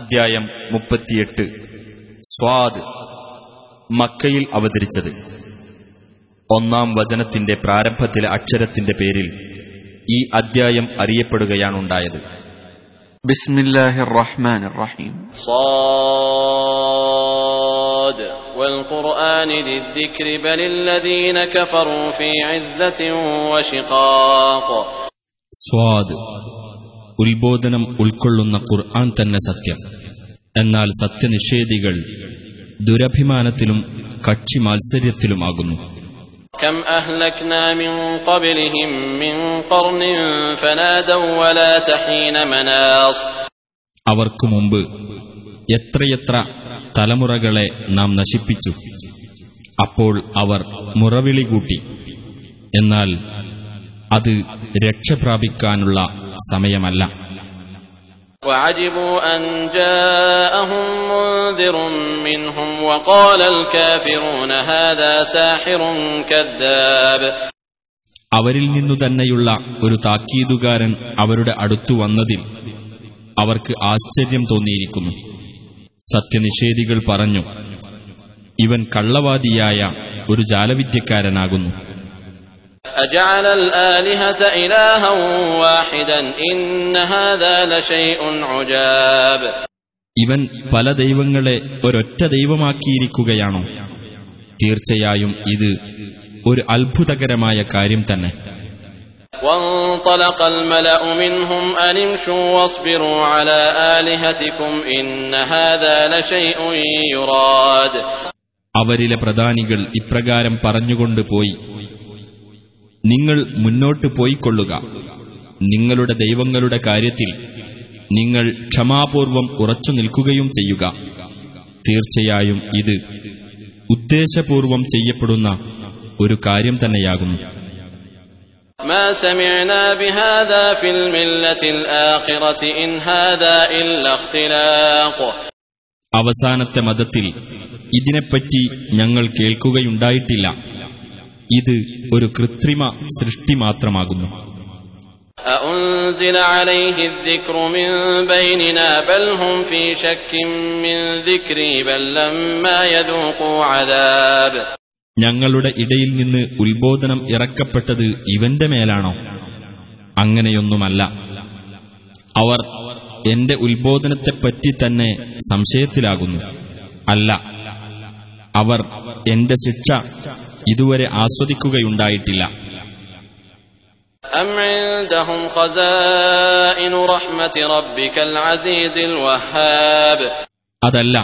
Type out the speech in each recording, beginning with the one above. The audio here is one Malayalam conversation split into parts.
അദ്ധ്യായം മുപ്പത്തിയെട്ട്. സ്വാദ് മക്കയിൽ അവതരിച്ചത്. ഒന്നാം വചനത്തിന്റെ പ്രാരംഭത്തിലെ അക്ഷരത്തിന്റെ പേരിൽ ഈ അദ്ധ്യായം അറിയപ്പെടുകയാണുണ്ടായത്. സ്വാദ് ഉത്ബോധനം ഉൾക്കൊള്ളുന്ന ഖുർആൻ തന്നെ സത്യം എന്നാൽ സത്യനിഷേധികൾ ദുരഭിമാനത്തിലും കക്ഷി മാത്സര്യത്തിലുമാകുന്നു كم أهلكنا من قبلهم من قرن فنادوا ولا تحين مناص അവർക്കു മുമ്പ് എത്രയെത്ര തലമുറകളെ നാം നശിപ്പിച്ചു അപ്പോൾ അവർ മുറവിളി കൂട്ടി എന്നാൽ അത് രക്ഷപ്രാപിക്കാനുള്ള സമയമല്ല وعجبوا أن جاءهم منذر منهم وقال الكافرون هذا ساحر كذاب അവരിൽ നിന്നു തന്നെയുള്ള ഒരു താക്കീതുകാരൻ അവരുടെ അടുത്തു വന്നതിൽ അവർക്ക് ആശ്ചര്യം തോന്നിയിരിക്കുന്നു സത്യനിഷേധികൾ പറഞ്ഞു ഇവൻ കള്ളവാദിയായ ഒരു ജാലവിദ്യക്കാരനാകുന്നു أجعل الآلهة إلها واحدا إن هذا لشيء عجاب ഇവൻ പല ദൈവങ്ങളെ ഒരൊറ്റ ദൈവമാക്കിയിരിക്കുകയാണോ തീർച്ചയായും ഇത് ഒരു അത്ഭുതകരമായ കാര്യം തന്നെ وانطلق الملأ منهم أن امشوا واصبروا على آلهتكم إن هذا لشيء يراد അവരിലെ പ്രധാനികൾ ഇപ്രകാരം പറഞ്ഞുകൊണ്ട് പോയി നിങ്ങൾ മുന്നോട്ട് പോയിക്കൊള്ളുക നിങ്ങളുടെ ദൈവങ്ങളുടെ കാര്യത്തിൽ നിങ്ങൾ ക്ഷമാപൂർവം ഉറച്ചു നിൽക്കുകയും ചെയ്യുക തീർച്ചയായും ഇത് ഉദ്ദേശപൂർവം ചെയ്യപ്പെടുന്ന ഒരു കാര്യം തന്നെയാകുന്നു ما سمعنا بهذا في الملة الآخرة إن هذا إلا اختلاق അവസാനത്തെ മതത്തിൽ ഇതിനെപ്പറ്റി ഞങ്ങൾ കേൾക്കുകയുണ്ടായിട്ടില്ല ഇത് ഒരു കൃത്രിമ സൃഷ്ടി മാത്രമാകുന്നു. ഞങ്ങളുടെ ഇടയിൽ നിന്ന് ഉത്ബോധനം ഇറക്കപ്പെട്ടത് ഇവന്റെ മേലാണോ? അങ്ങനെയൊന്നുമല്ല. അവർ എന്റെ ഉത്ബോധനത്തെപ്പറ്റി തന്നെ സംശയത്തിലാകുന്നു. അല്ല അവർ എന്റെ ശിക്ഷ ഇതുവരെ ആസ്വദിക്കുകയുണ്ടായിട്ടില്ല. അതല്ല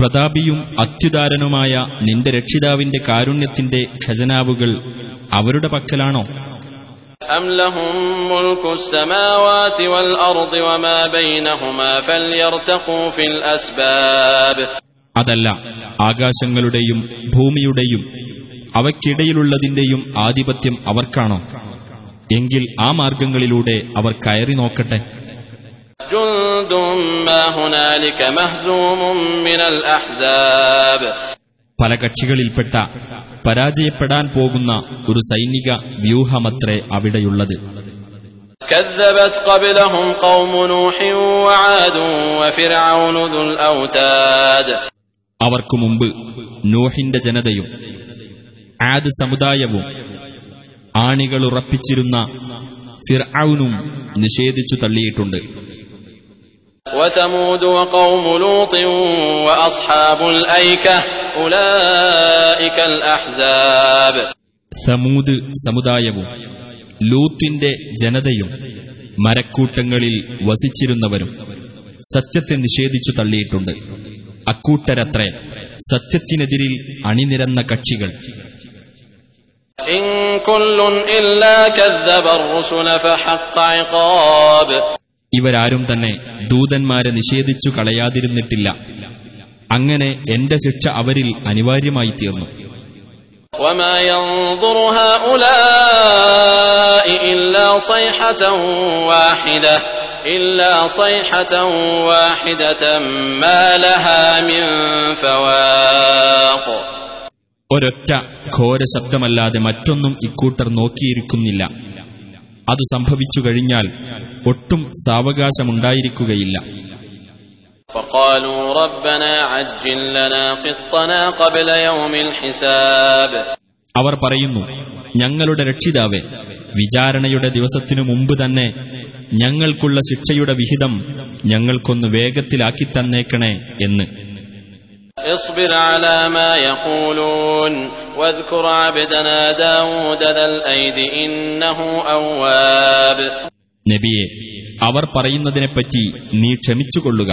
പ്രതാപിയും അത്യുദാരനുമായ നിന്റെ രക്ഷിതാവിന്റെ കാരുണ്യത്തിന്റെ ഖജനാവുകൾ അവരുടെ പക്കലാണോ? أم لهم ملك السماوات والأرض وما بينهما فليرتقوا في الأسباب അതല്ല ആകാശങ്ങളുടെയും ഭൂമിയുടെയും അവയ്ക്കിടയിലുള്ളതിന്റെയും ആധിപത്യം അവർക്കാണോ എങ്കിൽ ആ മാർഗങ്ങളിലൂടെ അവർ കയറി നോക്കട്ടെ جند ما هنالك مهزوم من الأحزاب പല കക്ഷികളിൽപ്പെട്ട പരാജയപ്പെടാൻ പോകുന്ന ഒരു സൈനിക വ്യൂഹമത്രേ അവിടെയുള്ളത് كذبت قبلهم قوم نوح وعاد وفرعون ذو الأوتاد അവർക്കു മുമ്പ് നോഹിന്റെ ജനതയും ആദ് സമുദായവും ആണികളുറപ്പിച്ചിരുന്ന ഫിർഔനും നിഷേധിച്ചു തള്ളിയിട്ടുണ്ട് وثمود وقوم لوط وأصحاب الأيكة أولئك الأحزاب സമൂത് സമുദായവും ലൂത്തിന്റെ ജനതയും മരക്കൂട്ടങ്ങളിൽ വസിച്ചിരുന്നവരും സത്യത്തെ നിഷേധിച്ചു തള്ളിയിട്ടുണ്ട് അക്കൂട്ടരത്രേ സത്യത്തിനെതിരിൽ അണിനിരന്ന കക്ഷികൾ إن كل إلا كذب الرسل فحق عقاب ഇവരാരും തന്നെ ദൂതന്മാരെ നിഷേധിച്ചു കളയാതിരുന്നിട്ടില്ല അങ്ങനെ എന്റെ ശിക്ഷ അവരിൽ അനിവാര്യമായി തീർന്നു وما ينظر هؤلاء إلا صيحة واحدة إلا صيحة واحدة ما لها من فواق ഒരൊറ്റ ഘോര ശബ്ദമല്ലാതെ മറ്റൊന്നും ഇക്കൂട്ടർ നോക്കിയിരിക്കുന്നില്ല അത് സംഭവിച്ചു കഴിഞ്ഞാൽ ഒട്ടും സാവകാശമുണ്ടായിരിക്കുകയില്ല وقالوا ربنا عجل لنا قطنا قبل يوم الحساب അവർ പറയുന്നു ഞങ്ങളുടെ രക്ഷിതാവെ വിചാരണയുടെ ദിവസത്തിനു മുമ്പ് തന്നെ ഞങ്ങൾക്കുള്ള ശിക്ഷയുടെ വിഹിതം ഞങ്ങൾക്കൊന്ന് വേഗത്തിലാക്കി തന്നേക്കണേ എന്ന് اصبر على ما يقولون واذكر عبدنا داود ذا الأيد إنه أواب നബിയെ അവർ പറയുന്നതിനെപ്പറ്റി നീ ക്ഷമിച്ചുകൊള്ളുക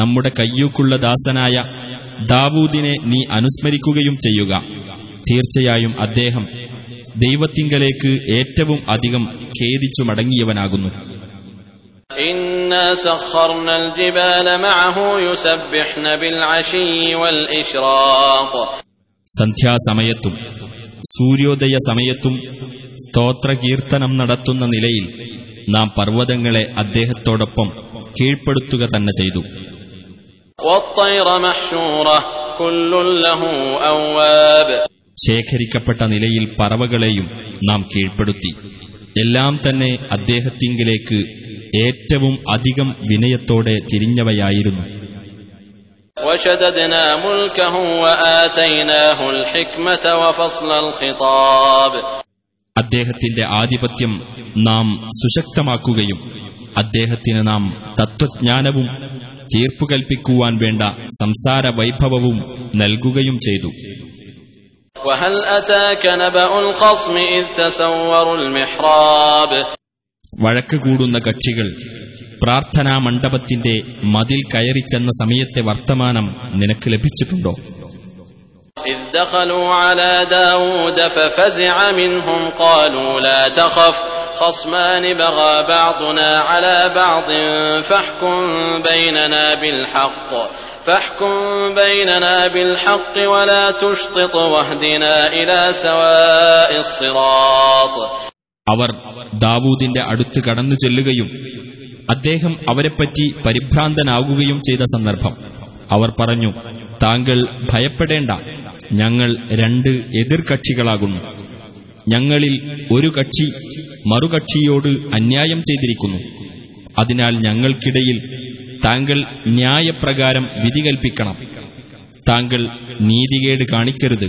നമ്മുടെ കയ്യൂക്കുള്ള ദാസനായ ദാവൂദിനെ നീ അനുസ്മരിക്കുകയും ചെയ്യുക തീർച്ചയായും അദ്ദേഹം ദൈവത്തിങ്കലേക്ക് ഏറ്റവും അധികം ഖേദിച്ചു മടങ്ങിയവനാകുന്നു إنا سخرنا الجبال معه يسبحن بالعشي والإشراق സന്ധ്യാസമയത്തും സൂര്യോദയ സമയത്തും സ്തോത്രകീർത്തനം നടത്തുന്ന നിലയിൽ നാം പർവ്വതങ്ങളെ അദ്ദേഹത്തോടൊപ്പം കീഴ്പ്പെടുത്തുക തന്നെ ചെയ്തു ശേഖരിക്കപ്പെട്ട നിലയിൽ പറവകളെയും നാം കീഴ്പ്പെടുത്തി. എല്ലാം തന്നെ അദ്ദേഹത്തിങ്കിലേക്ക് ഏറ്റവും അധികം വിനയത്തോടെ തിരിഞ്ഞവയായിരുന്നു. അദ്ദേഹത്തിന്റെ ആധിപത്യം നാം സുശക്തമാക്കുകയും അദ്ദേഹത്തിന് നാം തത്വജ്ഞാനവും തീർപ്പുകൽപ്പിക്കുവാൻ വേണ്ട സംസാര വൈഭവവും നൽകുകയും ചെയ്തു. وهل أتاك نبأ الخصم إذ تسوروا المحراب വഴക്ക് കൂടുന്ന കക്ഷികൾ പ്രാർത്ഥനാ മണ്ഡപത്തിന്റെ മതിൽ കയറിച്ചെന്ന സമയത്തെ വർത്തമാനം നിനക്ക് ലഭിച്ചിട്ടുണ്ടോ إذ دخلوا على داود ففزع منهم قالوا لا تخف خصمان بغى بعضنا على بعض فاحكم بيننا بالحق فاحكم بيننا بالحق ولا تشطط واهدنا إلى سواء الصراط അവർ ദാവൂദിന്റെ അടുത്ത് കടന്നു ചെല്ലുകയും അദ്ദേഹം അവരെപ്പറ്റി പരിഭ്രാന്തനാകുകയും ചെയ്ത സന്ദർഭം അവർ പറഞ്ഞു താങ്കൾ ഭയപ്പെടേണ്ട ഞങ്ങൾ രണ്ട് എതിർകക്ഷികളാകുന്നു ഞങ്ങളിൽ ഒരു കക്ഷി മറുകക്ഷിയോട് അന്യായം ചെയ്തിരിക്കുന്നു അതിനാൽ ഞങ്ങൾക്കിടയിൽ താങ്കൾ ന്യായപ്രകാരം വിധി കൽപ്പിക്കണം താങ്കൾ നീതികേട് കാണിക്കരുത്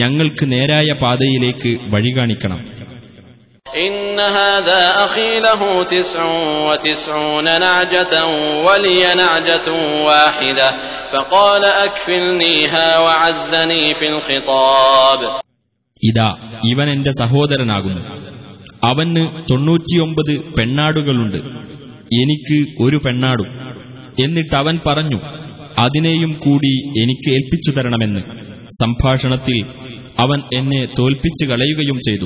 ഞങ്ങൾക്ക് നേരായ പാതയിലേക്ക് വഴി കാണിക്കണം إن هذا أخي له تسع وتسعون نعجة ولي نعجة واحدة فقال أكفلنيها وعزني في الخطاب ഇതാ ഇവൻ എന്റെ സഹോദരനാകുന്നു അവന് തൊണ്ണൂറ്റിയൊമ്പത് പെണ്ണാടുകളുണ്ട് എനിക്ക് ഒരു പെണ്ണാടും. എന്നിട്ട് അവൻ പറഞ്ഞു അതിനെയും കൂടി എനിക്ക് ഏൽപ്പിച്ചു തരണമെന്ന് സംഭാഷണത്തിൽ അവൻ എന്നെ തോൽപ്പിച്ചു കളയുകയും ചെയ്തു.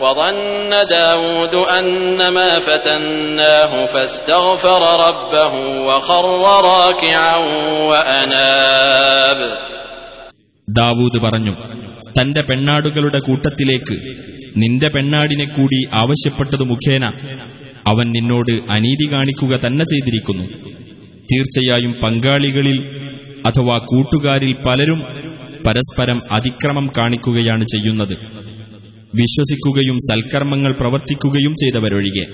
وظن داود أنما فتناه فاستغفر ربه وخر راكعا وأناب ദാവൂദ് പറഞ്ഞു തന്റെ പെണ്ണാടുകളുടെ കൂട്ടത്തിലേക്ക് നിന്റെ പെണ്ണാടിനെ കൂടി ആവശ്യപ്പെട്ടതു മുഖേന അവൻ നിന്നോട് അനീതി കാണിക്കുക തന്നെ ചെയ്തിരിക്കുന്നു തീർച്ചയായും പങ്കാളികളിൽ അഥവാ കൂട്ടുകാരിൽ പലരും പരസ്പരം അതിക്രമം കാണിക്കുകയാണ് ചെയ്യുന്നത് വിശ്വസിക്കുകയും സൽക്കർമ്മങ്ങൾ പ്രവർത്തിക്കുകയും ചെയ്തവരൊഴികെ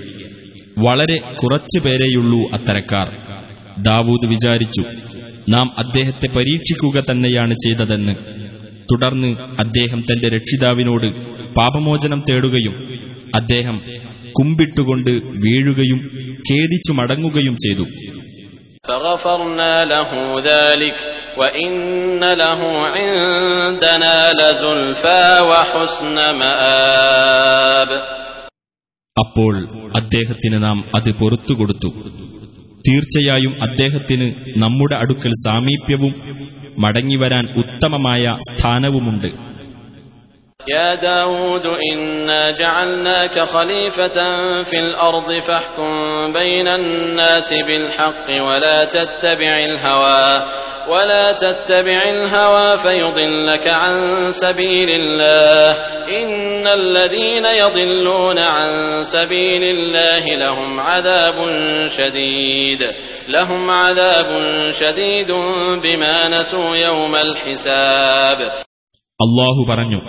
വളരെ കുറച്ചു പേരെയുള്ളൂ അത്തരക്കാർ ദാവൂദ് വിചാരിച്ചു നാം അദ്ദേഹത്തെ പരീക്ഷിക്കുക തന്നെയാണ് ചെയ്തതെന്ന് തുടർന്ന് അദ്ദേഹം തന്റെ രക്ഷിതാവിനോട് പാപമോചനം തേടുകയും അദ്ദേഹം കുമ്പിട്ടുകൊണ്ട് വീഴുകയും ഖേദിച്ചു മടങ്ങുകയും ചെയ്തു فغفرنا له ذلك وإن له عندنا لزلفى وحسن مآب അപ്പോൾ അദ്ദേഹത്തിന് നാം അത് പൊറത്തുകൊടുത്തു തീർച്ചയായും അദ്ദേഹത്തിന് നമ്മുടെ അടുക്കൽ സാമീപ്യവും മടങ്ങിവരാൻ ഉത്തമമായ സ്ഥാനവുമുണ്ട് يا داود إنا جعلناك خليفة في الأرض فاحكم بين الناس بالحق ولا تتبع الهوى ولا تتبع الهوى فيضلك عن سبيل الله إن الذين يضلون عن سبيل الله لهم عذاب شديد لهم عذاب شديد بما نسوا يوم الحساب അള്ളാഹു പറഞ്ഞു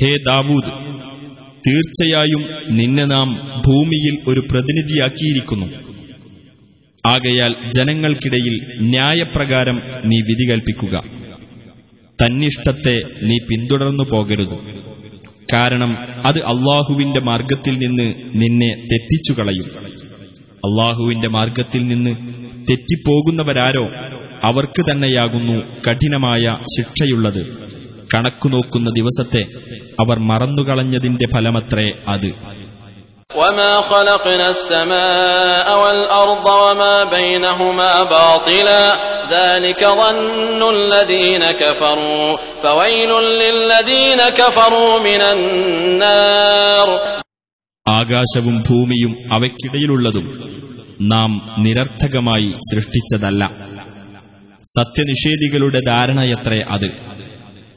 ഹേ ദാവൂദ് തീർച്ചയായും നിന്നെ നാം ഭൂമിയിൽ ഒരു പ്രതിനിധിയാക്കിയിരിക്കുന്നു ആകയാൽ ജനങ്ങൾക്കിടയിൽ ന്യായപ്രകാരം നീ വിധി കൽപ്പിക്കുക. തന്നിഷ്ടത്തെ നീ പിന്തുടർന്നു പോകരുത്. കാരണം അത് അള്ളാഹുവിന്റെ മാർഗത്തിൽ നിന്ന് നിന്നെ തെറ്റിച്ചു കളയും അള്ളാഹുവിന്റെ മാർഗത്തിൽ നിന്ന് തെറ്റിപ്പോകുന്നവരാരോ അവർക്ക് തന്നെയാകുന്നു കഠിനമായ ശിക്ഷയുള്ളത്. കണക്കുനോക്കുന്ന ദിവസത്തെ അവർ മറന്നുകളഞ്ഞതിന്റെ ഫലമത്രേ അത്. وما خلقنا السماء والأرض وما بينهما باطلا ذلك ظن الذين كفروا فويل للذين كفروا من النار ആകാശവും ഭൂമിയും അവയ്ക്കിടയിലുള്ളതും നാം നിരർത്ഥകമായി സൃഷ്ടിച്ചതല്ല സത്യനിഷേധികളുടെ ധാരണയത്രേ അത്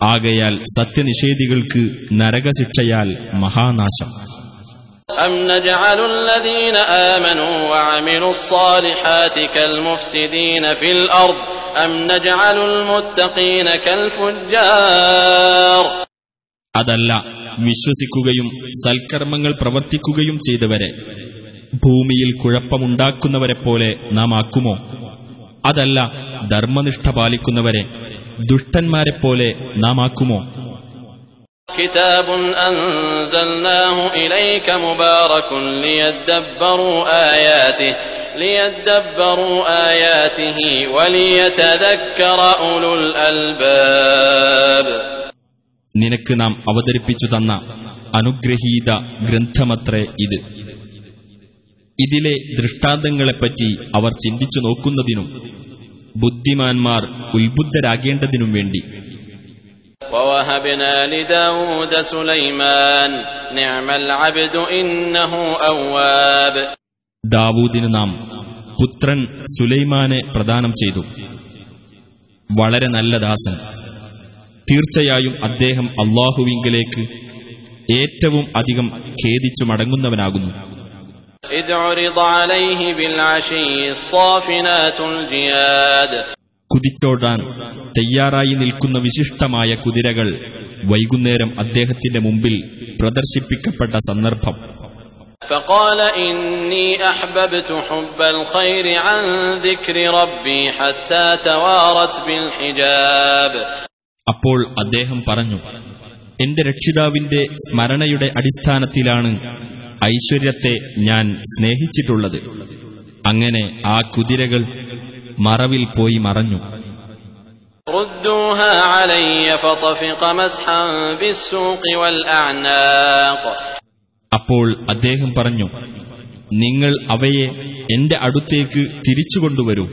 ആകയാൽ സത്യനിഷേധികൾക്ക് നരകശിക്ഷയാൽ മഹാനാശം أم نجعل الذين آمنوا وعملوا الصالحات كالمفسدين في الأرض أم نجعل المتقين كالفجار അതല്ല വിശ്വസിക്കുകയും സൽക്കർമ്മങ്ങൾ പ്രവർത്തിക്കുകയും ചെയ്തവരെ ഭൂമിയിൽ കുഴപ്പമുണ്ടാക്കുന്നവരെ പോലെ നാം ആക്കുമോ അതല്ല ധർമ്മനിഷ്ഠ പാലിക്കുന്നവരെ ദുഷ്ടന്മാരെപ്പോലെ നാം ആക്കുമോ كتاب أنزلناه إليك مبارك ليدبروا آياته ليدبروا آياته وليتذكر أولو الألباب നിനക്ക് നാം അവതരിപ്പിച്ചു തന്ന അനുഗ്രഹീത ഗ്രന്ഥമത്രേ ഇത് ഇതിലെ ദൃഷ്ടാന്തങ്ങളെപ്പറ്റി അവർ ചിന്തിച്ചു നോക്കുന്നതിനും ബുദ്ധിമാന്മാർ ഉത്ബുദ്ധരാകേണ്ടതിനും വേണ്ടി ووهبنا لداود سليمان نعم العبد إنه أواب ദാവൂദിന് നാം പുത്രൻ സുലൈമാനെ പ്രദാനം ചെയ്തു വളരെ നല്ല ദാസൻ തീർച്ചയായും അദ്ദേഹം അള്ളാഹുവിങ്കലേക്ക് ഏറ്റവും അധികം ഖേദിച്ചു മടങ്ങുന്നവനാകുന്നു إذ عرض عليه بالعشي الصافنات الجياد കുതിച്ചോടാൻ തയ്യാറായി നിൽക്കുന്ന വിശിഷ്ടമായ കുതിരകൾ വൈകുന്നേരം അദ്ദേഹത്തിന്റെ മുമ്പിൽ പ്രദർശിപ്പിക്കപ്പെട്ട സന്ദർഭം فقال إني أحببت حب الخير عن ذكر ربي حتى توارت بالحجاب അപ്പോൾ അദ്ദേഹം പറഞ്ഞു എന്റെ രക്ഷിതാവിന്റെ സ്മരണയുടെ അടിസ്ഥാനത്തിലാണ് ഐശ്വര്യത്തെ ഞാൻ സ്നേഹിച്ചിട്ടുള്ളത് അങ്ങനെ ആ കുതിരകൾ മറവിൽ പോയി മറഞ്ഞു ردوها علي فطفق مسحا بالسوق والأعناق അപ്പോൾ അദ്ദേഹം പറഞ്ഞു നിങ്ങൾ അവയെ എന്റെ അടുത്തേക്ക് തിരിച്ചുകൊണ്ടുവരൂ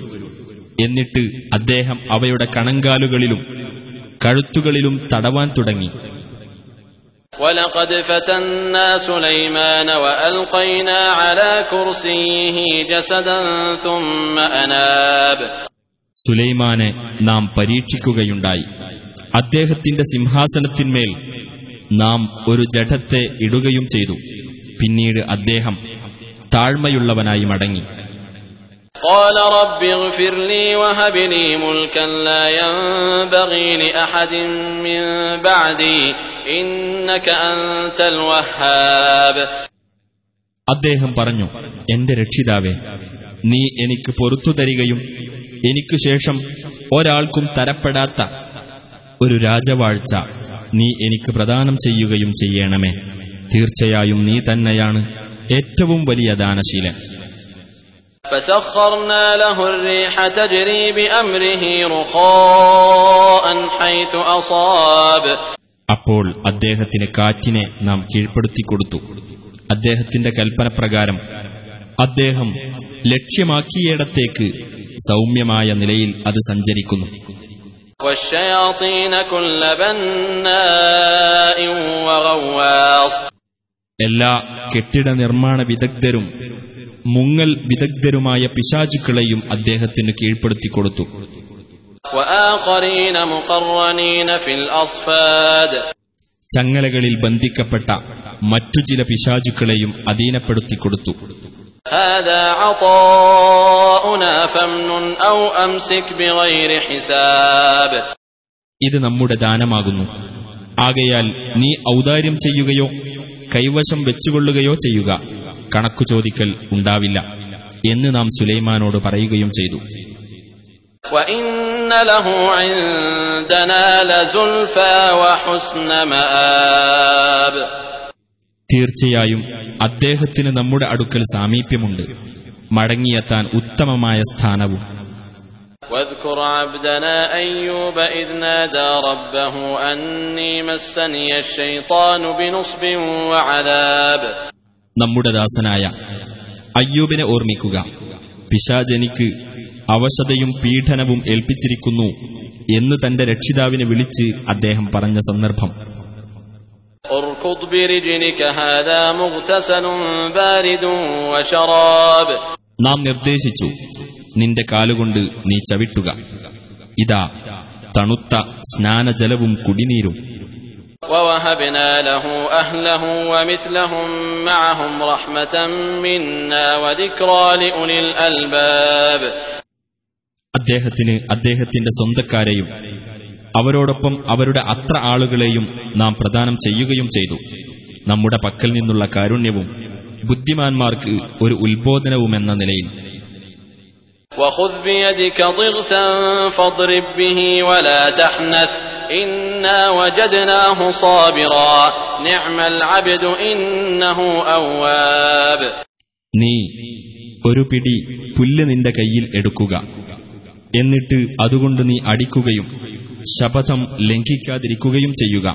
എന്നിട്ട് അദ്ദേഹം അവയുടെ കണങ്കാലുകളിലും കഴുത്തുകളിലും തടവാൻ തുടങ്ങി ولقد فتنا سليمان وألقينا على كرسيه جسدا ثم أناب സുലൈമാനെ നാം പരീക്ഷിക്കുകയുണ്ടായി അദ്ദേഹത്തിന്റെ സിംഹാസനത്തിന്മേൽ നാം ഒരു ജഡത്തെ ഇടുകയും ചെയ്തു പിന്നീട് അദ്ദേഹം താഴ്മയുള്ളവനായി മടങ്ങി قال رب اغفر لي وهب لي ملكا لا ينبغي لأحد من بعدي إنك أنت الوهاب അദ്ദേഹം പറഞ്ഞു എന്റെ രക്ഷിതാവേ നീ എനിക്ക് പൊറത്തു തരികയും എനിക്കു ശേഷം ഒരാൾക്കും തരപ്പെടാത്ത ഒരു രാജവാഴ്ച നീ എനിക്ക് പ്രദാനം ചെയ്യുകയും ചെയ്യണമേ തീർച്ചയായും നീ തന്നെയാണ് ഏറ്റവും വലിയ ദാനശീലൻ فسخرنا له الريح تجري بأمره رخاء حيث أصاب അപ്പോൾ അദ്ദേഹത്തിന് കാറ്റിനെ നാം കീഴ്പ്പെടുത്തി കൊടുത്തു അദ്ദേഹത്തിന്റെ കൽപ്പന പ്രകാരം അദ്ദേഹം ലക്ഷ്യമാക്കിയിടത്തേക്ക് സൗമ്യമായ നിലയിൽ അത് സഞ്ചരിക്കുന്നു والشياطين كل بناء وغواص എല്ലാ കെട്ടിട നിർമ്മാണ വിദഗ്ധരും മുങ്ങൽ വിദഗ്ധരുമായ പിശാചുക്കളെയും അദ്ദേഹത്തിന് കീഴ്പ്പെടുത്തി കൊടുത്തു. ചങ്ങലകളിൽ ബന്ധിക്കപ്പെട്ട മറ്റു ചില പിശാചുക്കളെയും അധീനപ്പെടുത്തി കൊടുത്തു. ഇത് നമ്മുടെ ദാനമാകുന്നു. ആകയാൽ നീ ഔദാര്യം ചെയ്യുകയോ കൈവശം വെച്ചുകൊള്ളുകയോ ചെയ്യുക. കണക്കു ചോദിക്കൽ ഉണ്ടാവില്ല എന്ന് നാം സുലൈമാനോട് പറയുകയും ചെയ്തു وإن له عندنا لزلفى وحسن مآب തീർച്ചയായും അദ്ദേഹത്തിന് നമ്മുടെ അടുക്കൽ സാമീപ്യമുണ്ട് മടങ്ങിയെത്താൻ ഉത്തമമായ സ്ഥാനവും واذكر عبدنا أيوب إذ نادى ربه أني مسني الشيطان بنصب وعذاب നമ്മുടെ ദാസനായ അയ്യൂബിനെ ഓർമ്മിക്കുക. പിശാജനിക്ക് അവശതയും പീഡനവും ഏൽപ്പിച്ചിരിക്കുന്നു എന്ന് തന്റെ രക്ഷിതാവിനെ വിളിച്ച് അദ്ദേഹം പറഞ്ഞ സന്ദർഭം. നാം നിർദ്ദേശിച്ചു നിന്റെ കാലുകൊണ്ട് നീ ചവിട്ടുക. ഇതാ തണുത്ത സ്നാനജലവും കുടിനീരും. ووهبنا له أهله ومثلهم معهم رحمة منا وذكرى لأولي الألباب അദ്ദേഹത്തിന് അദ്ദേഹത്തിന്റെ സ്വന്തക്കാരെയും അവരോടൊപ്പം അവരുടെ അത്ര ആളുകളെയും നാം പ്രദാനം ചെയ്യുകയും ചെയ്തു നമ്മുടെ പക്കൽ നിന്നുള്ള കാരുണ്യവും ബുദ്ധിമാന്മാർക്ക് ഒരു ഉത്ബോധനവുമെന്ന നിലയിൽ وخذ بيدك ضغثا فاضرب به ولا تحنث إنا وجدناه صابرا نعم العبد إنه أواب നീ ഒരു പിടി പുല്ല് നിന്റെ കയ്യിൽ എടുക്കുക എന്നിട്ട് അതുകൊണ്ട് നീ അടിക്കുകയും ശപഥം ലംഘിക്കാതിരിക്കുകയും ചെയ്യുക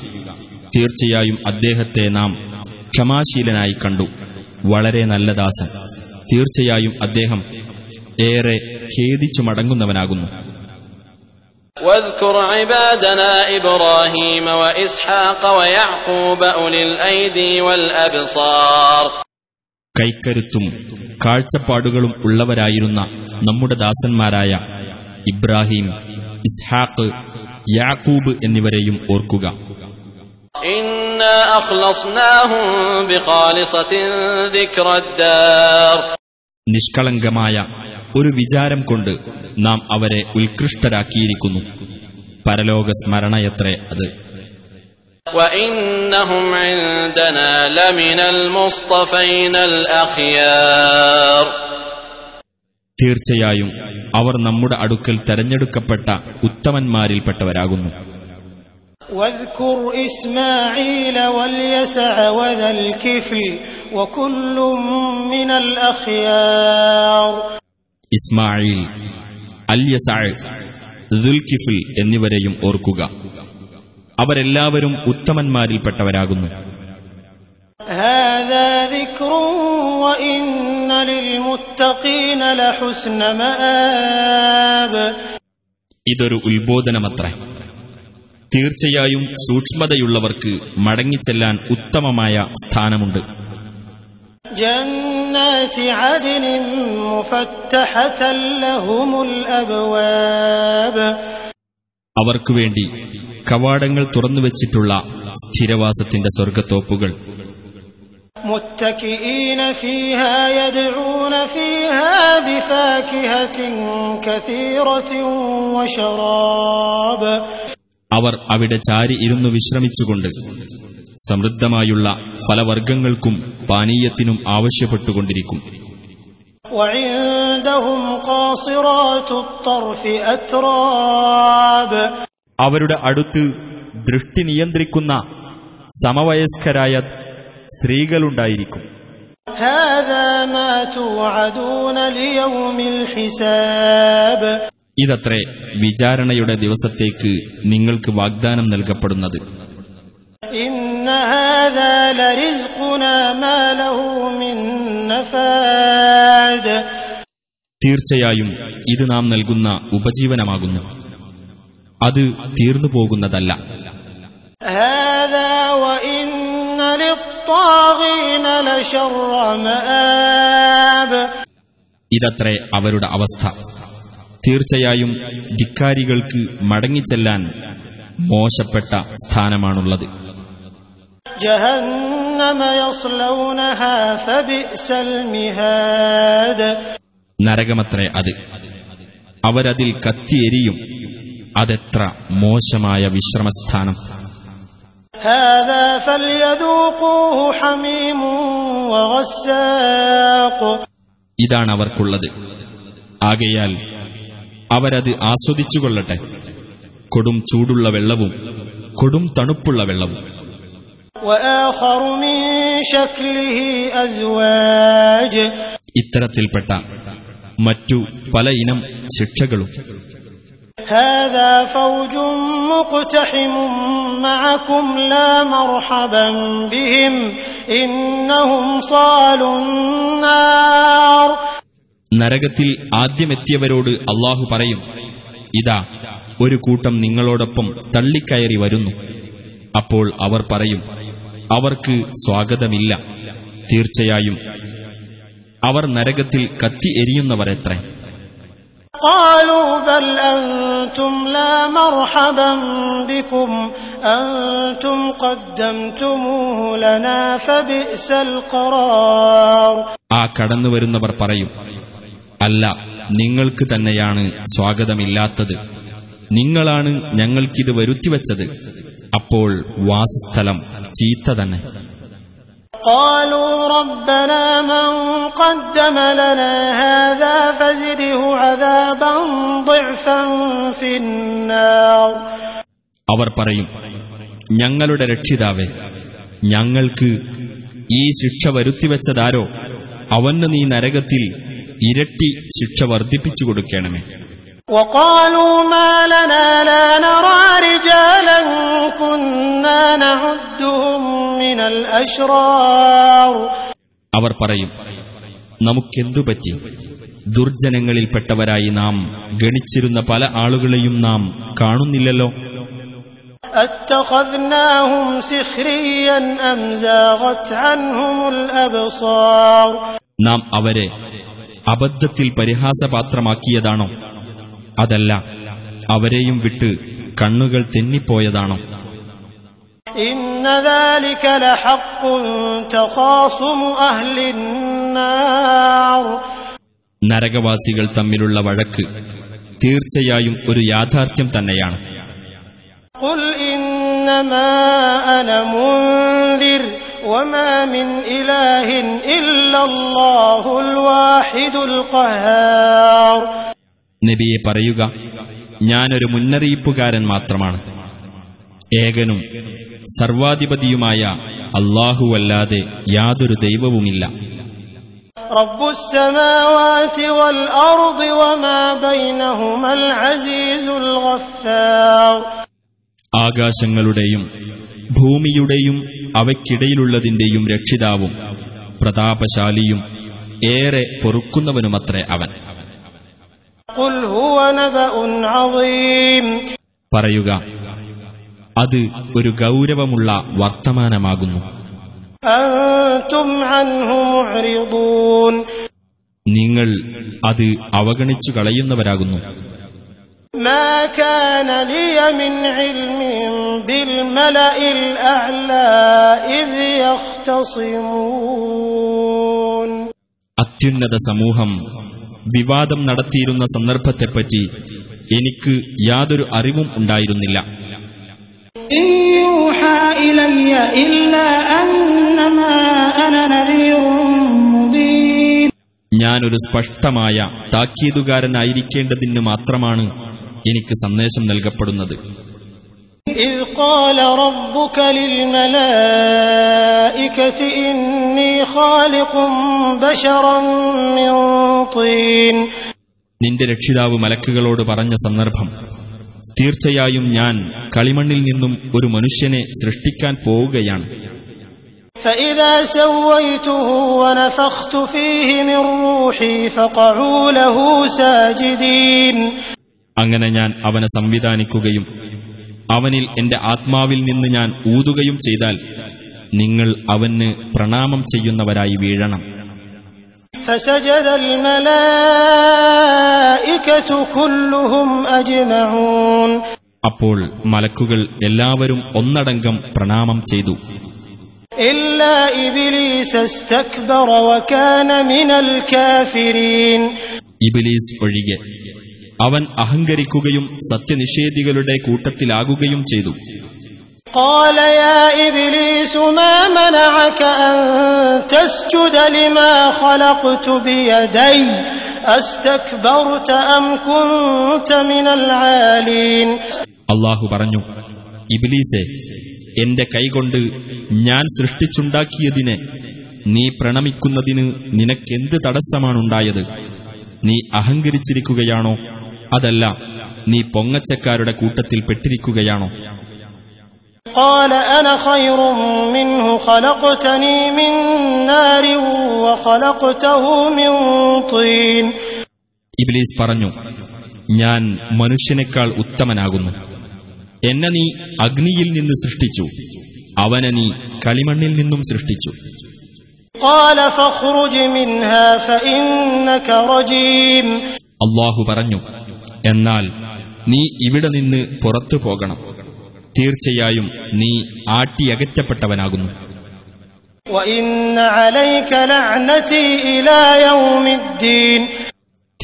തീർച്ചയായും അദ്ദേഹത്തെ നാം ക്ഷമാശീലനായി കണ്ടു വളരെ നല്ല ദാസൻ തീർച്ചയായും അദ്ദേഹം ഏറെ ഖേദിച്ചു മടങ്ങുന്നവനാകുന്നു واذكر عبادنا إبراهيم وإسحاق ويعقوب أولي الأيدي والأبصار കൈക്കരുത്തും കാഴ്ചപ്പാടുകളും ഉള്ളവരായിരുന്ന നമ്മുടെ ദാസന്മാരായ ഇബ്രാഹിം ഇസ്ഹാഖ് യാക്കൂബ് എന്നിവരെയും ഓർക്കുക إنا നിഷ്കളങ്കമായ ഒരു വിചാരം കൊണ്ട് നാം അവരെ ഉത്കൃഷ്ടരാക്കിയിരിക്കുന്നു. പരലോക സ്മരണയത്രേ അത്. തീർച്ചയായും അവർ നമ്മുടെ അടുക്കൽ തെരഞ്ഞെടുക്കപ്പെട്ട ഉത്തമന്മാരിൽപ്പെട്ടവരാകുന്നു. واذكر إسماعيل واليسع وذا الكفل وكل من الأخيار ഇസ്മായിൽ അല്യസാഴ് ദുൽകിഫിൽ എന്നിവരെയും ഓർക്കുക അവരെല്ലാവരും ഉത്തമന്മാരിൽപ്പെട്ടവരാകുന്നു هذا ذكر وإن للمتقين لحسن مآب ഇതൊരു ഉത്ബോധനമത്രേ തീർച്ചയായും സൂക്ഷ്മതയുള്ളവർക്ക് മടങ്ങിച്ചെല്ലാൻ ഉത്തമമായ സ്ഥാനമുണ്ട് جنات عدن مفتحة لهم الأبواب അവർക്കു വേണ്ടി കവാടങ്ങൾ തുറന്നുവച്ചിട്ടുള്ള സ്ഥിരവാസത്തിന്റെ സ്വർഗത്തോപ്പുകൾ متكئين فيها يدعون فيها بفاكهة كثيرة وشراب അവർ അവിടെ ചാരി ഇരുന്നു വിശ്രമിച്ചുകൊണ്ട് സമൃദ്ധമായുള്ള ഫലവർഗങ്ങൾക്കും പാനീയത്തിനും ആവശ്യപ്പെട്ടുകൊണ്ടിരിക്കും وعندهم قاصرات الطرف أتراب അവരുടെ അടുത്ത് ദൃഷ്ടി നിയന്ത്രിക്കുന്ന സമവയസ്കരായ സ്ത്രീകളുണ്ടായിരിക്കും هذا ما توعدون ليوم الحساب ഇതത്രേ വിചാരണയുടെ ദിവസത്തേക്ക് നിങ്ങൾക്ക് വാഗ്ദാനം നൽകപ്പെടുന്നത്. തീർച്ചയായും ഇത് നാം നൽകുന്ന ഉപജീവനമാകുന്നു. അത് തീർന്നു പോകുന്നതല്ല. ഇതത്രേ അവരുടെ അവസ്ഥ. തീർച്ചയായും ധിക്കാരികൾക്ക് മടങ്ങിച്ചെല്ലാൻ മോശപ്പെട്ട സ്ഥാനമാണുള്ളത്. നരകമത്രേ അത്. അവരതിൽ കത്തിയെരിയും അതെത്ര മോശമായ വിശ്രമസ്ഥാനം. ഇതാണ് അവർക്കുള്ളത്. ആകയാൽ അവരത് ആസ്വദിച്ചുകൊള്ളട്ടെ കൊടും ചൂടുള്ള വെള്ളവും കൊടും തണുപ്പുള്ള വെള്ളവും وآخر من شكله أزواج ഇത്തരത്തിൽപ്പെട്ട മറ്റു പല ഇനം ശിക്ഷകളും هذا فوج مقتحم معكم لا مرحبا بهم إنهم صالوا النار നരകത്തിൽ ആദ്യമെത്തിയവരോട് അള്ളാഹു പറയും ഇതാ ഒരു കൂട്ടം നിങ്ങളോടൊപ്പം തള്ളിക്കയറി വരുന്നു അപ്പോൾ അവർ പറയും അവർക്ക് സ്വാഗതമില്ല തീർച്ചയായും അവർ നരകത്തിൽ കത്തി എരിയുന്നവരെത്രേ قالوا بل أنتم لا مرحبا بكم أنتم قدمتموه لنا فبئس القرار ആ കടന്നുവരുന്നവർ പറയും അല്ല നിങ്ങൾക്ക് തന്നെയാണ് സ്വാഗതമില്ലാത്തത് നിങ്ങളാണ് ഞങ്ങൾക്കിത് വരുത്തിവച്ചത് അപ്പോൾ വാസസ്ഥലം ചീത്ത തന്നെ قالوا ربنا من قدم لنا هذا فزده عذابا ضعفا في النار അവർ പറയും ഞങ്ങളുടെ രക്ഷിതാവേ ഞങ്ങൾക്ക് ഈ ശിക്ഷ വരുത്തിവെച്ചതാരോ അവന് നീ നരകത്തിൽ ഇരട്ടി ശിക്ഷ വർദ്ധിപ്പിച്ചു കൊടുക്കണമേ وقالوا ما لنا لا نرى رجالا كنا نعدهم من الأشرار അവർ പറയും നമുക്കെന്തു പറ്റി ദുർജനങ്ങളിൽപ്പെട്ടവരായി നാം ഗണിച്ചിരുന്ന പല ആളുകളെയും നാം കാണുന്നില്ലല്ലോ أتخذناهم سخريا أم زاغت عنهم الأبصار നാം അവരെ അബദ്ധത്തിൽ പരിഹാസപാത്രമാക്കിയതാണോ അതല്ല അവരെയും വിട്ട് കണ്ണുകൾ തെന്നിപ്പോയതാണോ إن ذلك لحق تخاصم أهل النار നരകവാസികൾ തമ്മിലുള്ള വഴക്ക് തീർച്ചയായും ഒരു യാഥാർത്ഥ്യം തന്നെയാണ് قل إنما أنا منذر وما من إله إلا الله الواحد القهار നബിയെ പറയുക ഞാനൊരു മുന്നറിയിപ്പുകാരൻ മാത്രമാണ് ഏകനും സർവാധിപതിയുമായ അല്ലാഹുവല്ലാതെ യാതൊരു ദൈവവുമില്ല ആകാശങ്ങളുടെയും ഭൂമിയുടെയും അവയ്ക്കിടയിലുള്ളതിന്റെയും രക്ഷിതാവും പ്രതാപശാലിയും ഏറെ പൊറുക്കുന്നവനുമത്രേ അവൻ. പറയുക അത് ഒരു ഗൗരവമുള്ള വർത്തമാനമാകുന്നു. നിങ്ങൾ അത് അവഗണിച്ചു കളയുന്നവരാകുന്നു ما كان لي من علم بالملأ الأعلى إذ يختصمون അത്യുന്നത സമൂഹം വിവാദം നടത്തിയിരുന്ന സന്ദർഭത്തെപ്പറ്റി എനിക്ക് യാതൊരു അറിവും ഉണ്ടായിരുന്നില്ല إن يوحى إلي إلا أنما أنا نذير مبين ഞാനൊരു സ്പഷ്ടമായ താക്കീതുകാരനായിരിക്കേണ്ടതിന് മാത്രമാണ് എനിക്ക് സന്ദേശം നൽകപ്പെടുന്നത് إذ قال ربك للملائكة إني خالق بشرا من طين നിന്റെ രക്ഷിതാവ് മലക്കുകളോട് പറഞ്ഞ സന്ദർഭം തീർച്ചയായും ഞാൻ കളിമണ്ണിൽ നിന്നും ഒരു മനുഷ്യനെ സൃഷ്ടിക്കാൻ പോവുകയാണ് അങ്ങനെ ഞാൻ അവനെ സംവിധാനിക്കുകയും അവനിൽ എന്റെ ആത്മാവിൽ നിന്ന് ഞാൻ ഊതുകയും ചെയ്താൽ നിങ്ങൾ അവന് പ്രണാമം ചെയ്യുന്നവരായി വീഴണം. അപ്പോൾ മലക്കുകൾ എല്ലാവരും ഒന്നടങ്കം പ്രണാമം ചെയ്തു. ഇബിലീസ് ഒഴികെ അവൻ അഹങ്കരിക്കുകയും സത്യനിഷേധികളുടെ കൂട്ടത്തിലാകുകയും ചെയ്തു قال يا إبليس ما منعك أن تسجد لما خلقت بيدي أستكبرت أم كنت من العالين അള്ളാഹു പറഞ്ഞു ഇബിലീസെ എന്റെ കൈകൊണ്ട് ഞാൻ സൃഷ്ടിച്ചുണ്ടാക്കിയതിനെ നീ പ്രണമിക്കുന്നതിന് നിനക്കെന്ത് തടസ്സമാണുണ്ടായത് നീ അഹങ്കരിച്ചിരിക്കുകയാണോ അതല്ല നീ പൊങ്ങച്ചക്കാരുടെ കൂട്ടത്തിൽ പെട്ടിരിക്കുകയാണോ قال أنا خير منه خلقتني من نار وخلقته من طين ഇബിലീസ് പറഞ്ഞു ഞാൻ മനുഷ്യനേക്കാൾ ഉത്തമനാകുന്നു എന്നെ നീ അഗ്നിയിൽ നിന്ന് സൃഷ്ടിച്ചു അവനെ നീ കളിമണ്ണിൽ നിന്നും സൃഷ്ടിച്ചു قال فاخرج منها فإنك رجيم അള്ളാഹു പറഞ്ഞു എന്നാൽ നീ ഇവിടെ നിന്ന് പുറത്തു പോകണം. തീർച്ചയായും നീ ആട്ടിയകറ്റപ്പെട്ടവനാകുന്നു.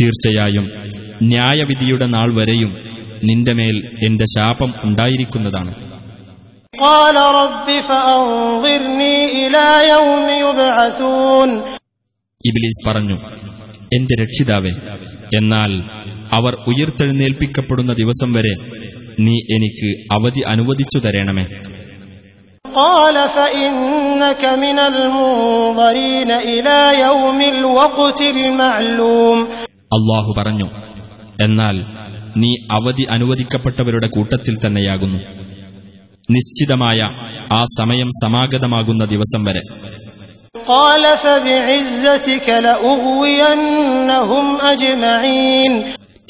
തീർച്ചയായും ന്യായവിധിയുടെ നാൾ വരെയും നിന്റെ മേൽ എന്റെ ശാപം ഉണ്ടായിരിക്കുന്നതാണ്. ഇബ്ലീസ് പറഞ്ഞു എന്റെ രക്ഷിതാവെ എന്നാൽ അവർ ഉയർത്തെഴുന്നേൽപ്പിക്കപ്പെടുന്ന ദിവസം വരെ നീ എനിക്ക് അവധി അനുവദിച്ചു തരണമേ. അള്ളാഹു പറഞ്ഞു എന്നാൽ നീ അവധി അനുവദിക്കപ്പെട്ടവരുടെ കൂട്ടത്തിൽ തന്നെയാകുന്നു. നിശ്ചിതമായ ആ സമയം സമാഗതമാകുന്ന ദിവസം വരെ.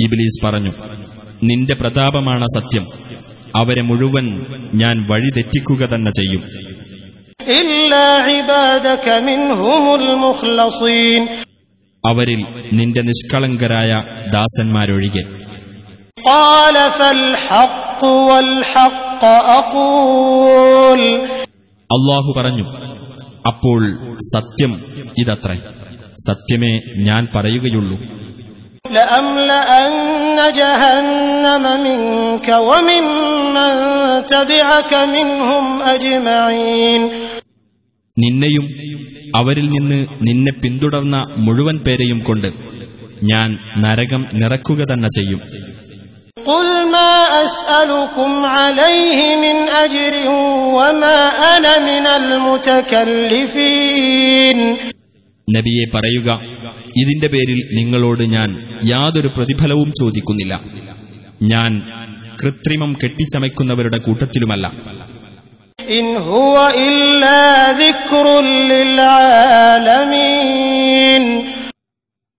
ഇബ്ലീസ് പറഞ്ഞു നിന്റെ പ്രതാപമാണ് സത്യം. അവരെ മുഴുവൻ ഞാൻ വഴിതെറ്റിക്കുക തന്നെ ചെയ്യും. അവരിൽ നിന്റെ നിഷ്കളങ്കരായ ദാസന്മാരൊഴികെ. അള്ളാഹു പറഞ്ഞു അപ്പോൾ സത്യം ഇതത്രേ. സത്യമേ ഞാൻ പറയുകയുള്ളൂ. നിന്നെയും അവരിൽ നിന്ന് നിന്നെ പിന്തുടർന്ന മുഴുവൻ പേരെയും കൊണ്ട് ഞാൻ നരകം നിറക്കുക തന്നെ ചെയ്യും. ما أسألكم عليه من أجر وما أنا من المتكلفين നബിയെ പറയുക ഇതിന്റെ പേരിൽ നിങ്ങളോട് ഞാൻ യാതൊരു പ്രതിഫലവും ചോദിക്കുന്നില്ല ഞാൻ കൃത്രിമം കെട്ടിച്ചമയ്ക്കുന്നവരുടെ കൂട്ടത്തിലുമല്ല إن هو إلا ذكر للعالمين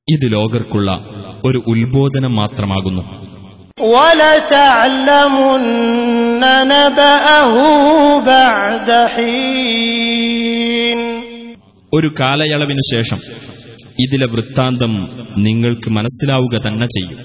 ഇത് ലോകർക്കുള്ള ഒരു ഉത്ബോധനം മാത്രമാകുന്നു ولتعلمن نبأه بعد حين ഒരു കാലയളവിനു ശേഷം ഇതിലെ വൃത്താന്തം നിങ്ങൾക്ക് മനസ്സിലാവുക തന്നെ ചെയ്യും